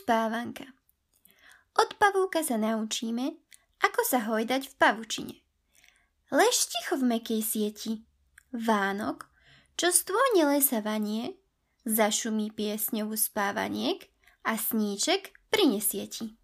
spávanka. Od pavúka sa naučíme, ako sa hojdať v pavučine. Lež ticho v mekej sieti. Vánok, čo stône lesa vanie, zašumí piesňovú spávaniek a sníček prinesie ti.